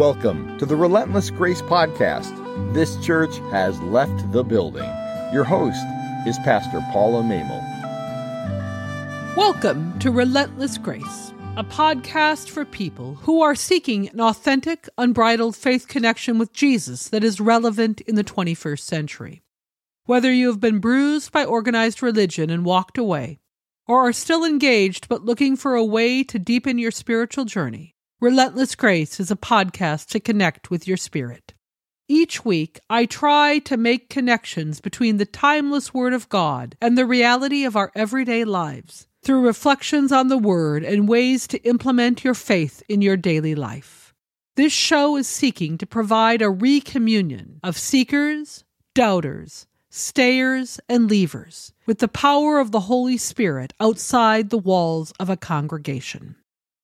Welcome to the Relentless Grace Podcast. This church has left the building. Your host is Pastor Paula Mehmel. Welcome to Relentless Grace, a podcast for people who are seeking an authentic, unbridled faith connection with Jesus that is relevant in the 21st century. Whether you have been bruised by organized religion and walked away, or are still engaged but looking for a way to deepen your spiritual journey, Relentless Grace is a podcast to connect with your spirit. Each week, I try to make connections between the timeless Word of God and the reality of our everyday lives through reflections on the Word and ways to implement your faith in your daily life. This show is seeking to provide a recommunion of seekers, doubters, stayers, and leavers with the power of the Holy Spirit outside the walls of a congregation.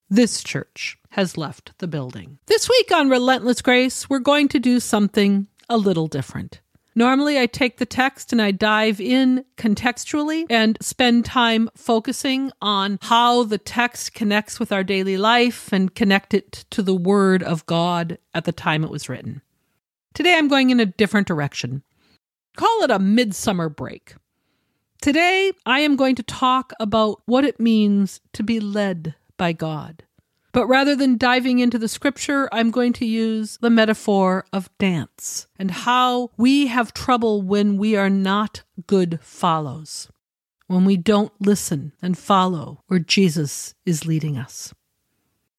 This church has left the building. This week on Relentless Grace, we're going to do something a little different. Normally, I take the text and I dive in contextually and spend time focusing on how the text connects with our daily life and connect it to the Word of God at the time it was written. Today, I'm going in a different direction. Call it a midsummer break. Today, I am going to talk about what it means to be led by God. But rather than diving into the scripture, I'm going to use the metaphor of dance and how we have trouble when we are not good follows, when we don't listen and follow where Jesus is leading us.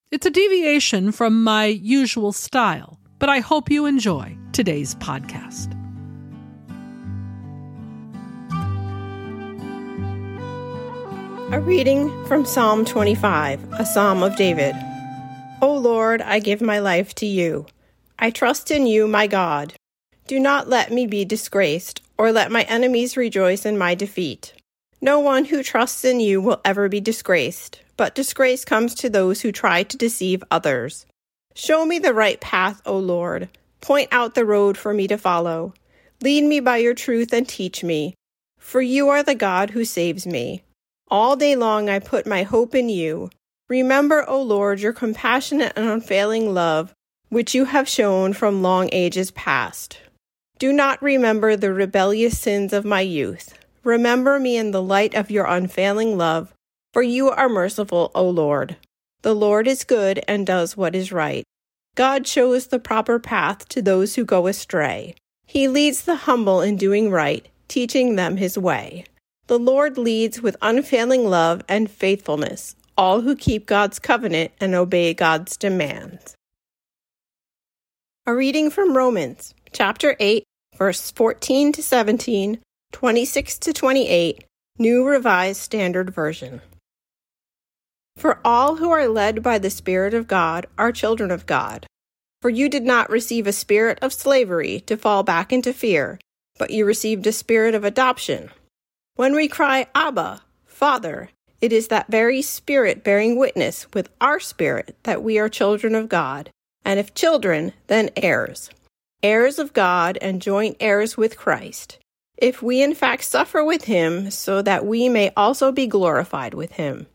It's a deviation from my usual style, but I hope you enjoy today's podcast. A reading from Psalm 25, a psalm of David. O Lord, I give my life to you. I trust in you, my God. Do not let me be disgraced, or let my enemies rejoice in my defeat. No one who trusts in you will ever be disgraced, but disgrace comes to those who try to deceive others. Show me the right path, O Lord. Point out the road for me to follow. Lead me by your truth and teach me, for you are the God who saves me. All day long I put my hope in you. Remember, O Lord, your compassionate and unfailing love, which you have shown from long ages past. Do not remember the rebellious sins of my youth. Remember me in the light of your unfailing love, for you are merciful, O Lord. The Lord is good and does what is right. God shows the proper path to those who go astray. He leads the humble in doing right, teaching them his way. The Lord leads with unfailing love and faithfulness all who keep God's covenant and obey God's demands. A reading from Romans, chapter 8, verse 14 to 17, 26 to 28, New Revised Standard Version. For all who are led by the Spirit of God are children of God. For you did not receive a spirit of slavery to fall back into fear, but you received a spirit of adoption when we cry, Abba, Father, it is that very Spirit bearing witness with our spirit that we are children of God, and if children, then heirs, heirs of God and joint heirs with Christ, if we in fact suffer with him, so that we may also be glorified with him.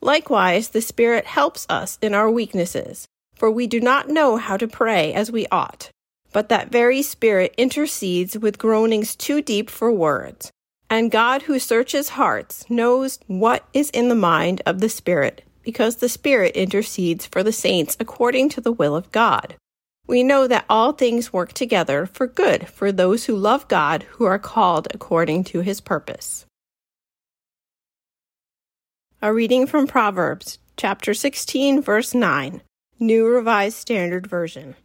Likewise, the Spirit helps us in our weaknesses, for we do not know how to pray as we ought. But that very Spirit intercedes with groanings too deep for words. And God, who searches hearts, knows what is in the mind of the Spirit, because the Spirit intercedes for the saints according to the will of God. We know that all things work together for good for those who love God, who are called according to his purpose. A reading from Proverbs, chapter 16, verse 9, New Revised Standard Version.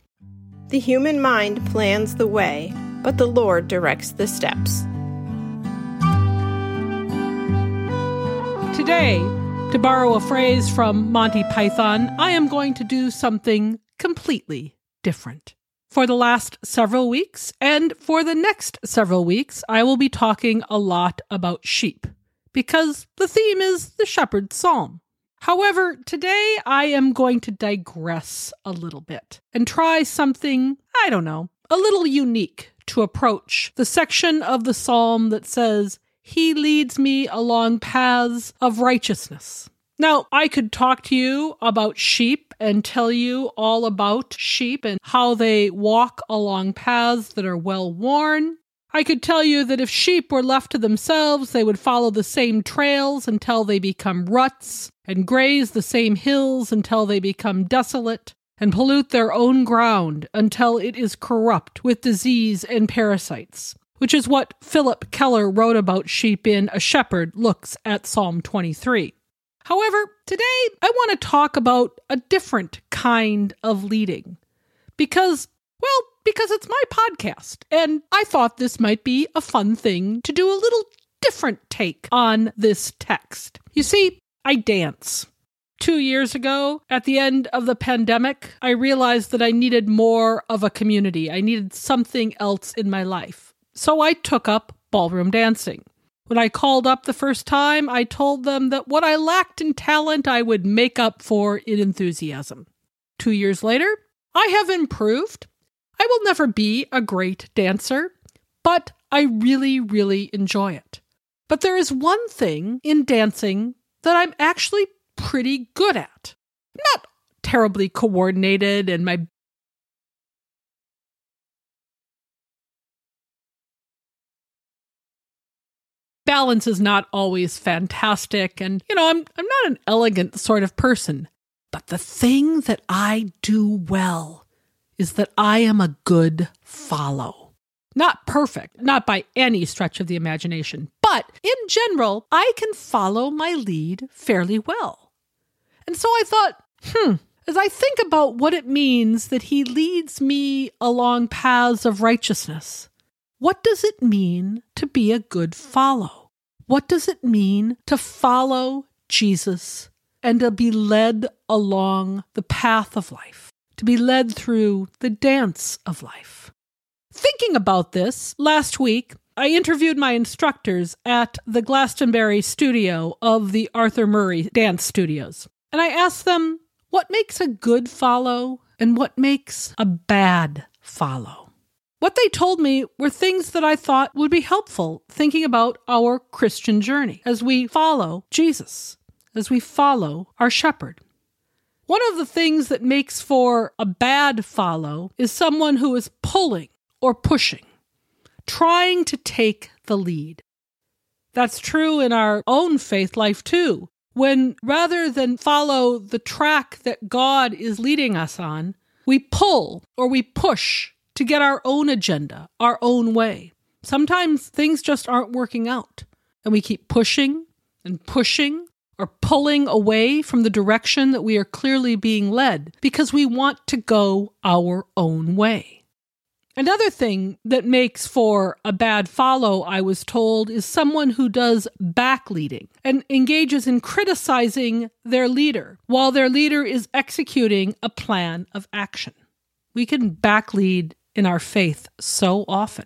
The human mind plans the way, but the Lord directs the steps. Today, to borrow a phrase from Monty Python, I am going to do something completely different. For the last several weeks and for the next several weeks, I will be talking a lot about sheep because the theme is the shepherd's psalm. However, today I am going to digress a little bit and try something, I don't know, a little unique to approach the section of the psalm that says, he leads me along paths of righteousness. Now, I could talk to you about sheep and tell you all about sheep and how they walk along paths that are well worn. I could tell you that if sheep were left to themselves, they would follow the same trails until they become ruts and graze the same hills until they become desolate and pollute their own ground until it is corrupt with disease and parasites, which is what Philip Keller wrote about sheep in A Shepherd Looks at Psalm 23. However, today I want to talk about a different kind of leading. Because, well, because it's my podcast, and I thought this might be a fun thing to do a little different take on this text. You see, I dance. Two years ago, at the end of the pandemic, I realized that I needed more of a community. I needed something else in my life. So I took up ballroom dancing. When I called up the first time, I told them that what I lacked in talent, I would make up for in enthusiasm. Two years later, I have improved. I will never be a great dancer, but I really, really enjoy it. But there is one thing in dancing that I'm actually pretty good at. I'm Not terribly coordinated, and my balance is not always fantastic. And you know I'm I'm not an elegant sort of person but the thing that I do well is that I am a good follow. Not perfect not by any stretch of the imagination but in general I can follow my lead fairly well. And so I thought hmm as I think about what it means that he leads me along paths of righteousness what does it mean to be a good follow? What does it mean to follow Jesus and to be led along the path of life, to be led through the dance of life? Thinking about this, last week I interviewed my instructors at the Glastonbury studio of the Arthur Murray Dance Studios. And I asked them what makes a good follow and what makes a bad follow. What they told me were things that I thought would be helpful thinking about our Christian journey as we follow Jesus, as we follow our shepherd. One of the things that makes for a bad follow is someone who is pulling or pushing, trying to take the lead. That's true in our own faith life too. When rather than follow the track that God is leading us on, we pull or we push to get our own agenda, our own way. Sometimes things just aren't working out, and we keep pushing and pushing or pulling away from the direction that we are clearly being led because we want to go our own way. Another thing that makes for a bad follow, I was told, is someone who does backleading and engages in criticizing their leader while their leader is executing a plan of action. We can backlead in our faith so often.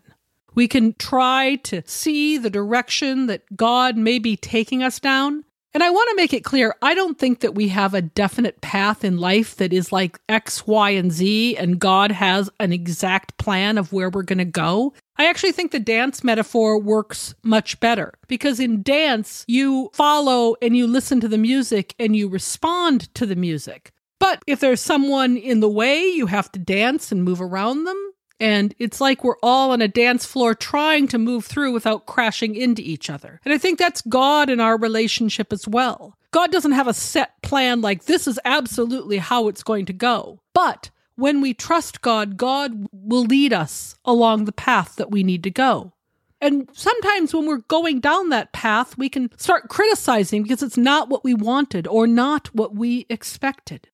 We can try to see the direction that God may be taking us down. And I want to make it clear I don't think that we have a definite path in life that is like X, Y, and Z, and God has an exact plan of where we're going to go. I actually think the dance metaphor works much better because in dance, you follow and you listen to the music and you respond to the music. But if there's someone in the way, you have to dance and move around them. And it's like we're all on a dance floor trying to move through without crashing into each other. And I think that's God in our relationship as well. God doesn't have a set plan like this is absolutely how it's going to go. But when we trust God, God will lead us along the path that we need to go. And sometimes when we're going down that path, we can start criticizing because it's not what we wanted or not what we expected.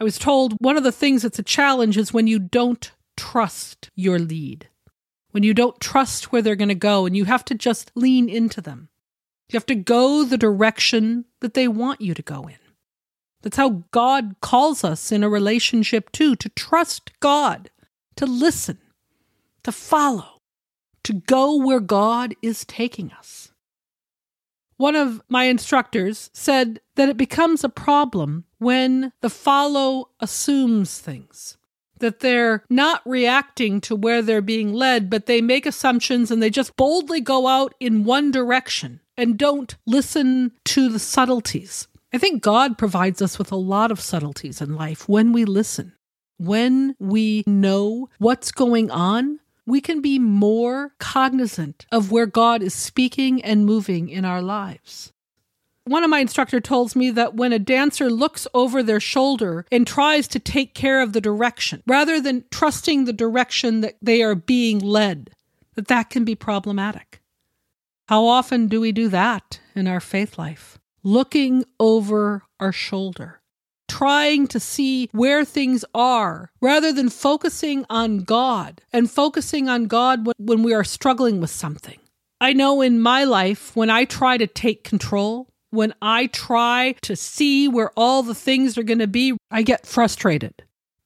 I was told one of the things that's a challenge is when you don't trust your lead, when you don't trust where they're going to go, and you have to just lean into them. You have to go the direction that they want you to go in. That's how God calls us in a relationship, too, to trust God, to listen, to follow, to go where God is taking us. One of my instructors said that it becomes a problem when the follow assumes things that they're not reacting to where they're being led, but they make assumptions and they just boldly go out in one direction and don't listen to the subtleties. I think God provides us with a lot of subtleties in life when we listen. When we know what's going on, we can be more cognizant of where God is speaking and moving in our lives. One of my instructor tells me that when a dancer looks over their shoulder and tries to take care of the direction rather than trusting the direction that they are being led, that that can be problematic. How often do we do that in our faith life? Looking over our shoulder, trying to see where things are rather than focusing on God and focusing on God when we are struggling with something. I know in my life, when I try to take control, when I try to see where all the things are going to be, I get frustrated.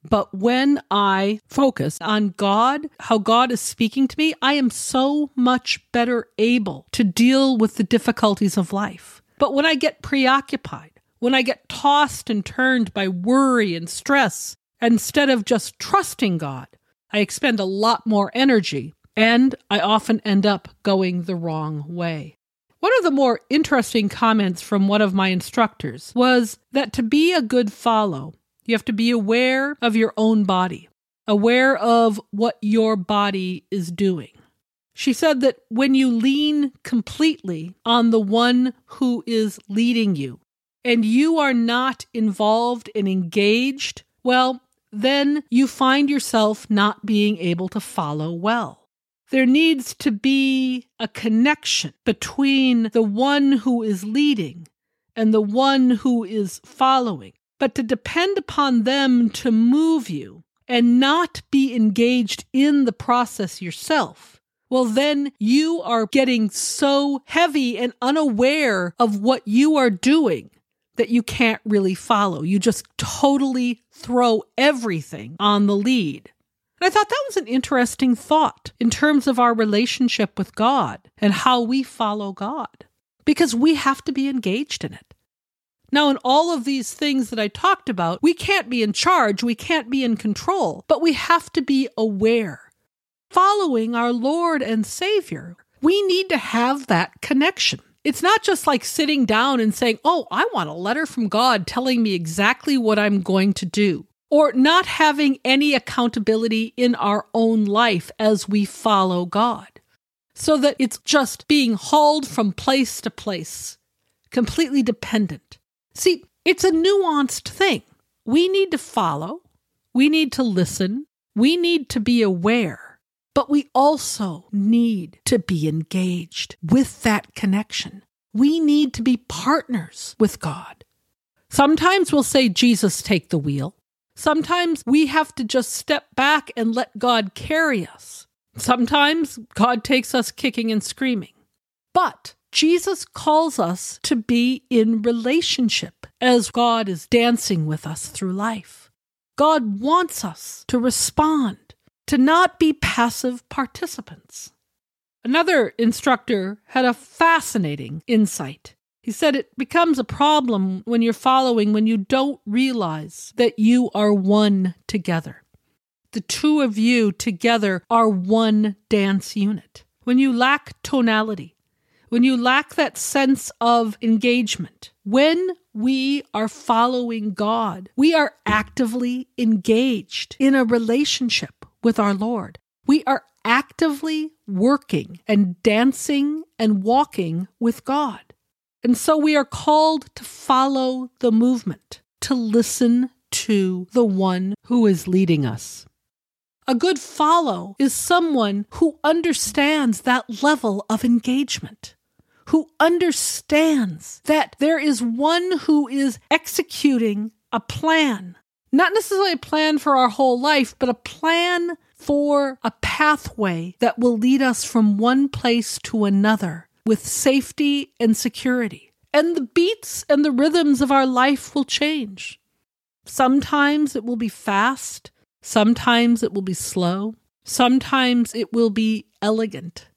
But when I focus on God, how God is speaking to me, I am so much better able to deal with the difficulties of life. But when I get preoccupied, when I get tossed and turned by worry and stress, instead of just trusting God, I expend a lot more energy and I often end up going the wrong way. One of the more interesting comments from one of my instructors was that to be a good follow, you have to be aware of your own body, aware of what your body is doing. She said that when you lean completely on the one who is leading you and you are not involved and engaged, well, then you find yourself not being able to follow well there needs to be a connection between the one who is leading and the one who is following. But to depend upon them to move you and not be engaged in the process yourself, well, then you are getting so heavy and unaware of what you are doing that you can't really follow. You just totally throw everything on the lead. And I thought that was an interesting thought in terms of our relationship with God and how we follow God, because we have to be engaged in it. Now, in all of these things that I talked about, we can't be in charge, we can't be in control, but we have to be aware. Following our Lord and Savior, we need to have that connection. It's not just like sitting down and saying, Oh, I want a letter from God telling me exactly what I'm going to do or not having any accountability in our own life as we follow God. So that it's just being hauled from place to place, completely dependent. See, it's a nuanced thing. We need to follow, we need to listen, we need to be aware, but we also need to be engaged with that connection. We need to be partners with God. Sometimes we'll say, Jesus, take the wheel. Sometimes we have to just step back and let God carry us. Sometimes God takes us kicking and screaming. But Jesus calls us to be in relationship as God is dancing with us through life. God wants us to respond, to not be passive participants. Another instructor had a fascinating insight. He said it becomes a problem when you're following when you don't realize that you are one together. The two of you together are one dance unit. When you lack tonality, when you lack that sense of engagement, when we are following God, we are actively engaged in a relationship with our Lord. We are actively working and dancing and walking with God. And so we are called to follow the movement, to listen to the one who is leading us. A good follow is someone who understands that level of engagement, who understands that there is one who is executing a plan, not necessarily a plan for our whole life, but a plan for a pathway that will lead us from one place to another with safety and security. And the beats and the rhythms of our life will change. Sometimes it will be fast, sometimes it will be slow, sometimes it will be elegant.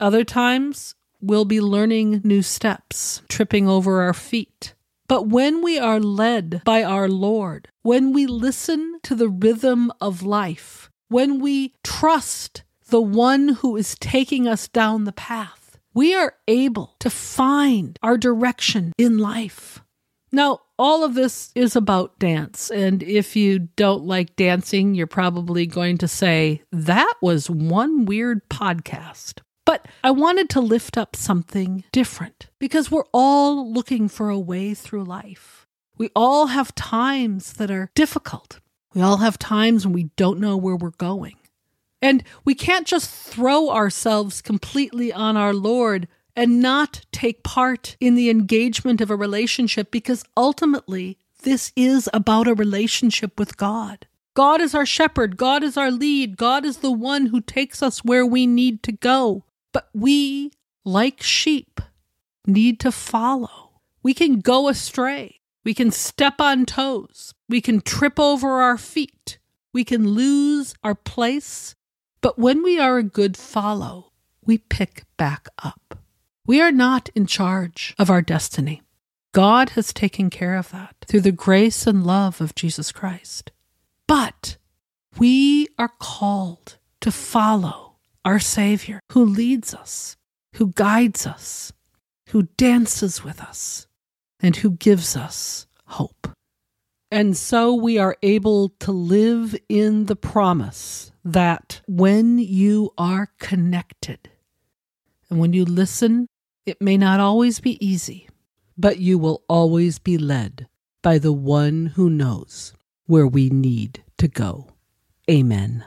Other times we'll be learning new steps, tripping over our feet. But when we are led by our Lord, when we listen to the rhythm of life, when we trust the one who is taking us down the path, we are able to find our direction in life. Now, all of this is about dance. And if you don't like dancing, you're probably going to say, that was one weird podcast. But I wanted to lift up something different because we're all looking for a way through life. We all have times that are difficult. We all have times when we don't know where we're going. And we can't just throw ourselves completely on our Lord and not take part in the engagement of a relationship because ultimately this is about a relationship with God. God is our shepherd, God is our lead, God is the one who takes us where we need to go. But we, like sheep, need to follow. We can go astray. We can step on toes. We can trip over our feet. We can lose our place. But when we are a good follow, we pick back up. We are not in charge of our destiny. God has taken care of that through the grace and love of Jesus Christ. But we are called to follow our Savior, who leads us, who guides us, who dances with us, and who gives us hope. And so we are able to live in the promise that when you are connected and when you listen, it may not always be easy, but you will always be led by the one who knows where we need to go. Amen.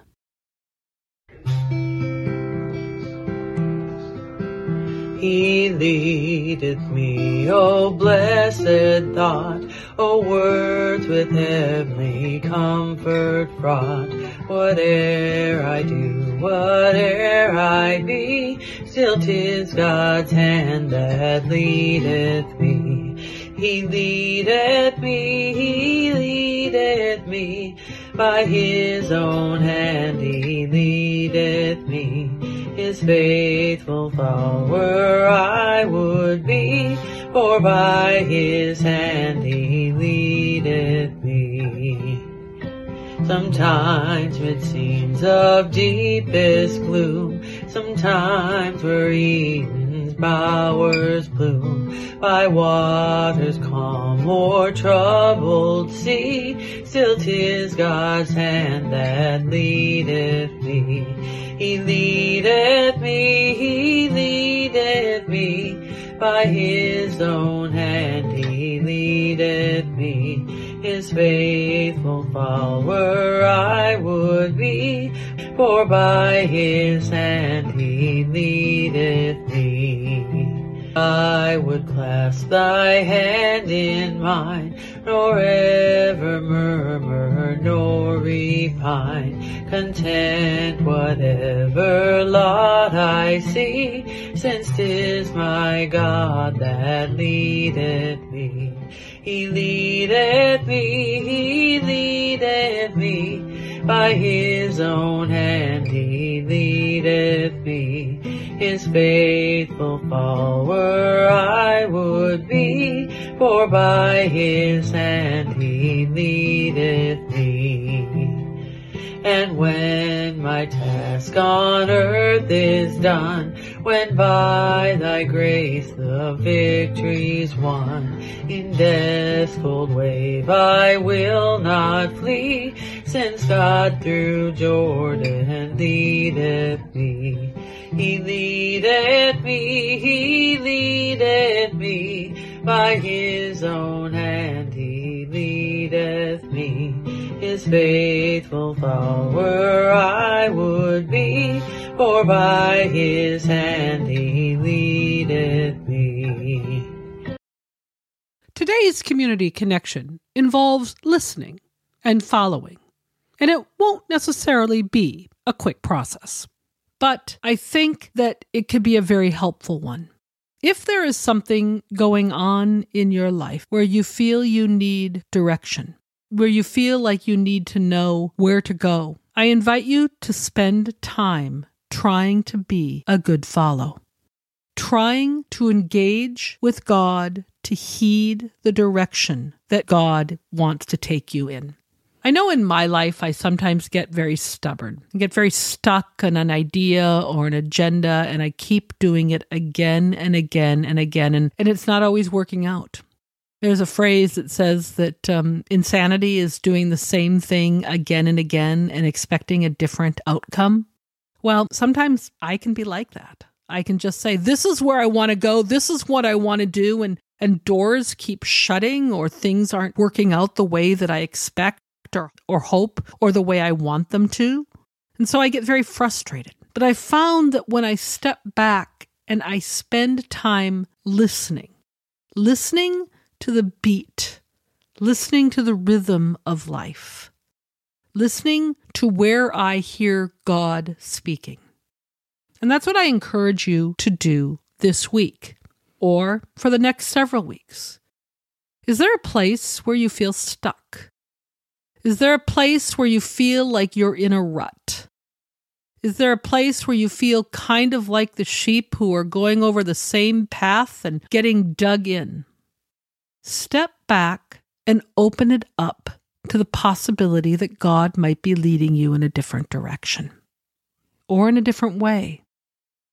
He leadeth me, O blessed thought, O words with heavenly comfort fraught. Whate'er I do, whate'er I be, still 'tis God's hand that leadeth me. He leadeth me, he leadeth me, by his own hand he leadeth me his faithful follower I would be, for by his hand he leadeth me. Sometimes mid scenes of deepest gloom, sometimes where Eden's bowers bloom, by waters calm or troubled sea, still 'tis God's hand that leadeth me. He leadeth me, he leadeth me, by his own hand he leadeth me. His faithful follower I would be, for by his hand he leadeth me. I would clasp thy hand in mine, nor ever murmur nor repine, content whatever lot I see, since 'tis my God that leadeth me. He leadeth me, he leadeth me, by his own hand he leadeth me. His faithful follower I would be, for by his hand he leadeth me. And when my task on earth is done, when by thy grace the victory's won, in death's cold wave I will not flee, since God through Jordan leadeth me. He leadeth me, he leadeth me, by his own hand he leadeth me. His faithful follower I would be, for by his hand he leadeth me. Today's community connection involves listening and following, and it won't necessarily be a quick process but I think that it could be a very helpful one. If there is something going on in your life where you feel you need direction, where you feel like you need to know where to go, I invite you to spend time trying to be a good follow, trying to engage with God to heed the direction that God wants to take you in. I know in my life I sometimes get very stubborn, I get very stuck on an idea or an agenda, and I keep doing it again and again and again, and, and it's not always working out. There's a phrase that says that um, insanity is doing the same thing again and again and expecting a different outcome. Well, sometimes I can be like that. I can just say, this is where I want to go. This is what I want to do. And, and doors keep shutting or things aren't working out the way that I expect or, or hope or the way I want them to. And so I get very frustrated. But I found that when I step back and I spend time listening, listening to the beat, listening to the rhythm of life, listening to where I hear God speaking. And that's what I encourage you to do this week or for the next several weeks. Is there a place where you feel stuck? Is there a place where you feel like you're in a rut? Is there a place where you feel kind of like the sheep who are going over the same path and getting dug in? Step back and open it up to the possibility that God might be leading you in a different direction, or in a different way,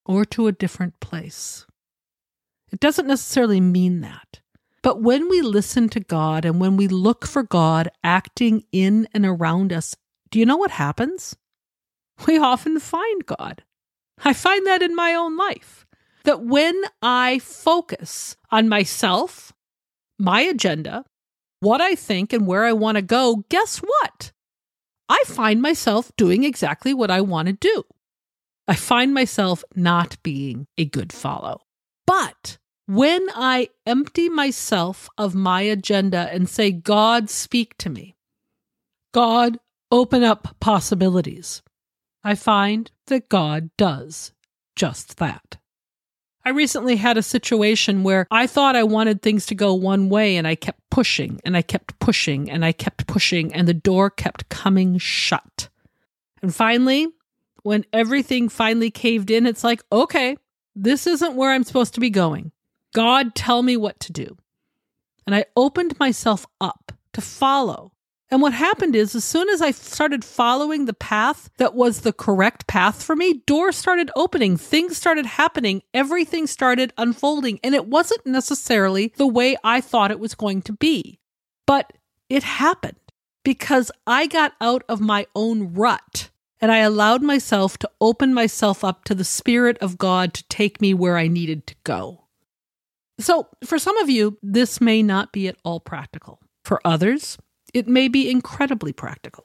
or to a different place. It doesn't necessarily mean that. But when we listen to God and when we look for God acting in and around us, do you know what happens? We often find God. I find that in my own life. That when I focus on myself, my agenda, what I think, and where I want to go, guess what? I find myself doing exactly what I want to do. I find myself not being a good follow. But when I empty myself of my agenda and say, God, speak to me, God, open up possibilities, I find that God does just that. I recently had a situation where I thought I wanted things to go one way and I kept pushing and I kept pushing and I kept pushing and the door kept coming shut. And finally, when everything finally caved in, it's like, okay, this isn't where I'm supposed to be going. God, tell me what to do. And I opened myself up to follow. And what happened is, as soon as I started following the path that was the correct path for me, doors started opening, things started happening, everything started unfolding. And it wasn't necessarily the way I thought it was going to be. But it happened because I got out of my own rut and I allowed myself to open myself up to the Spirit of God to take me where I needed to go. So, for some of you, this may not be at all practical. For others, it may be incredibly practical.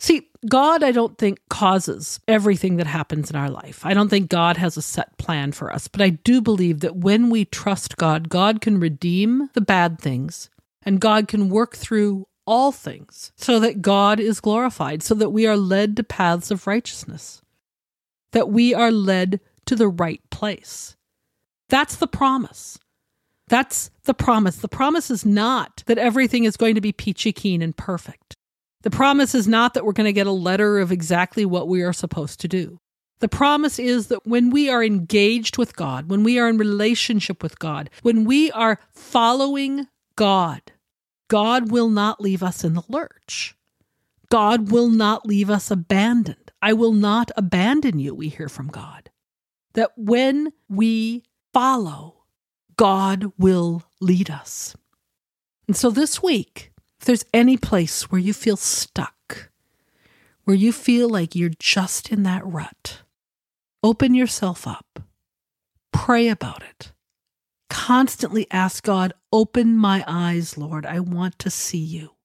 See, God, I don't think causes everything that happens in our life. I don't think God has a set plan for us, but I do believe that when we trust God, God can redeem the bad things and God can work through all things so that God is glorified, so that we are led to paths of righteousness, that we are led to the right place. That's the promise. That's the promise. The promise is not that everything is going to be peachy keen and perfect. The promise is not that we're going to get a letter of exactly what we are supposed to do. The promise is that when we are engaged with God, when we are in relationship with God, when we are following God, God will not leave us in the lurch. God will not leave us abandoned. I will not abandon you, we hear from God. That when we follow, God will lead us. And so this week, if there's any place where you feel stuck, where you feel like you're just in that rut, open yourself up, pray about it. Constantly ask God, open my eyes, Lord. I want to see you.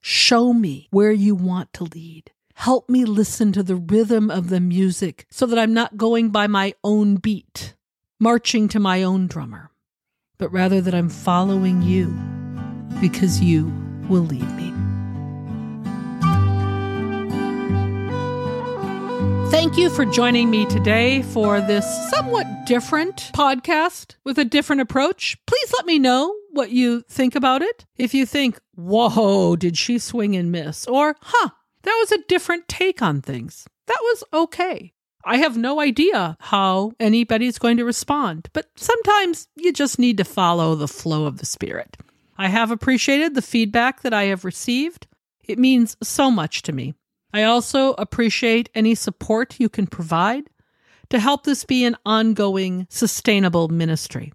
Show me where you want to lead. Help me listen to the rhythm of the music so that I'm not going by my own beat marching to my own drummer, but rather that I'm following you because you will lead me. Thank you for joining me today for this somewhat different podcast with a different approach. Please let me know what you think about it. If you think, whoa, did she swing and miss? Or, huh, that was a different take on things. That was okay. I have no idea how anybody's going to respond, but sometimes you just need to follow the flow of the Spirit. I have appreciated the feedback that I have received. It means so much to me. I also appreciate any support you can provide to help this be an ongoing, sustainable ministry.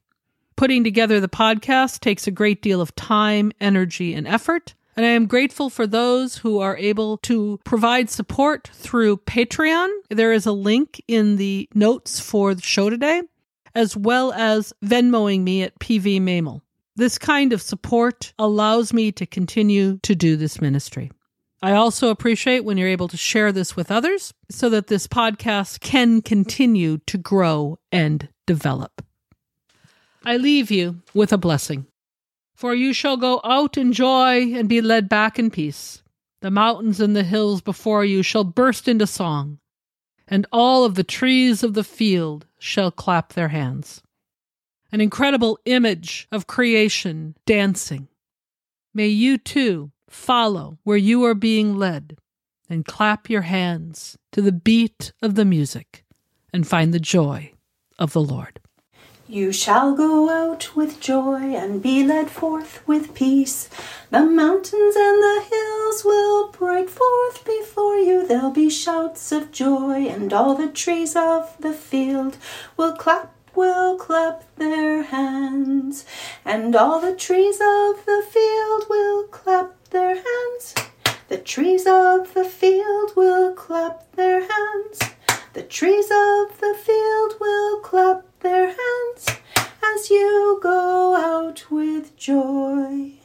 Putting together the podcast takes a great deal of time, energy, and effort. And I am grateful for those who are able to provide support through Patreon. There is a link in the notes for the show today, as well as Venmoing me at PV Mehmel. This kind of support allows me to continue to do this ministry. I also appreciate when you're able to share this with others so that this podcast can continue to grow and develop. I leave you with a blessing. For you shall go out in joy and be led back in peace. The mountains and the hills before you shall burst into song, and all of the trees of the field shall clap their hands an incredible image of creation dancing. May you too follow where you are being led and clap your hands to the beat of the music and find the joy of the Lord. You shall go out with joy and be led forth with peace. The mountains and the hills will break forth before you. There'll be shouts of joy, and all the trees of the field will clap will clap their hands, and all the trees of the field will clap their hands. The trees of the field will clap their hands. The trees of the field will clap their hands as you go out with joy.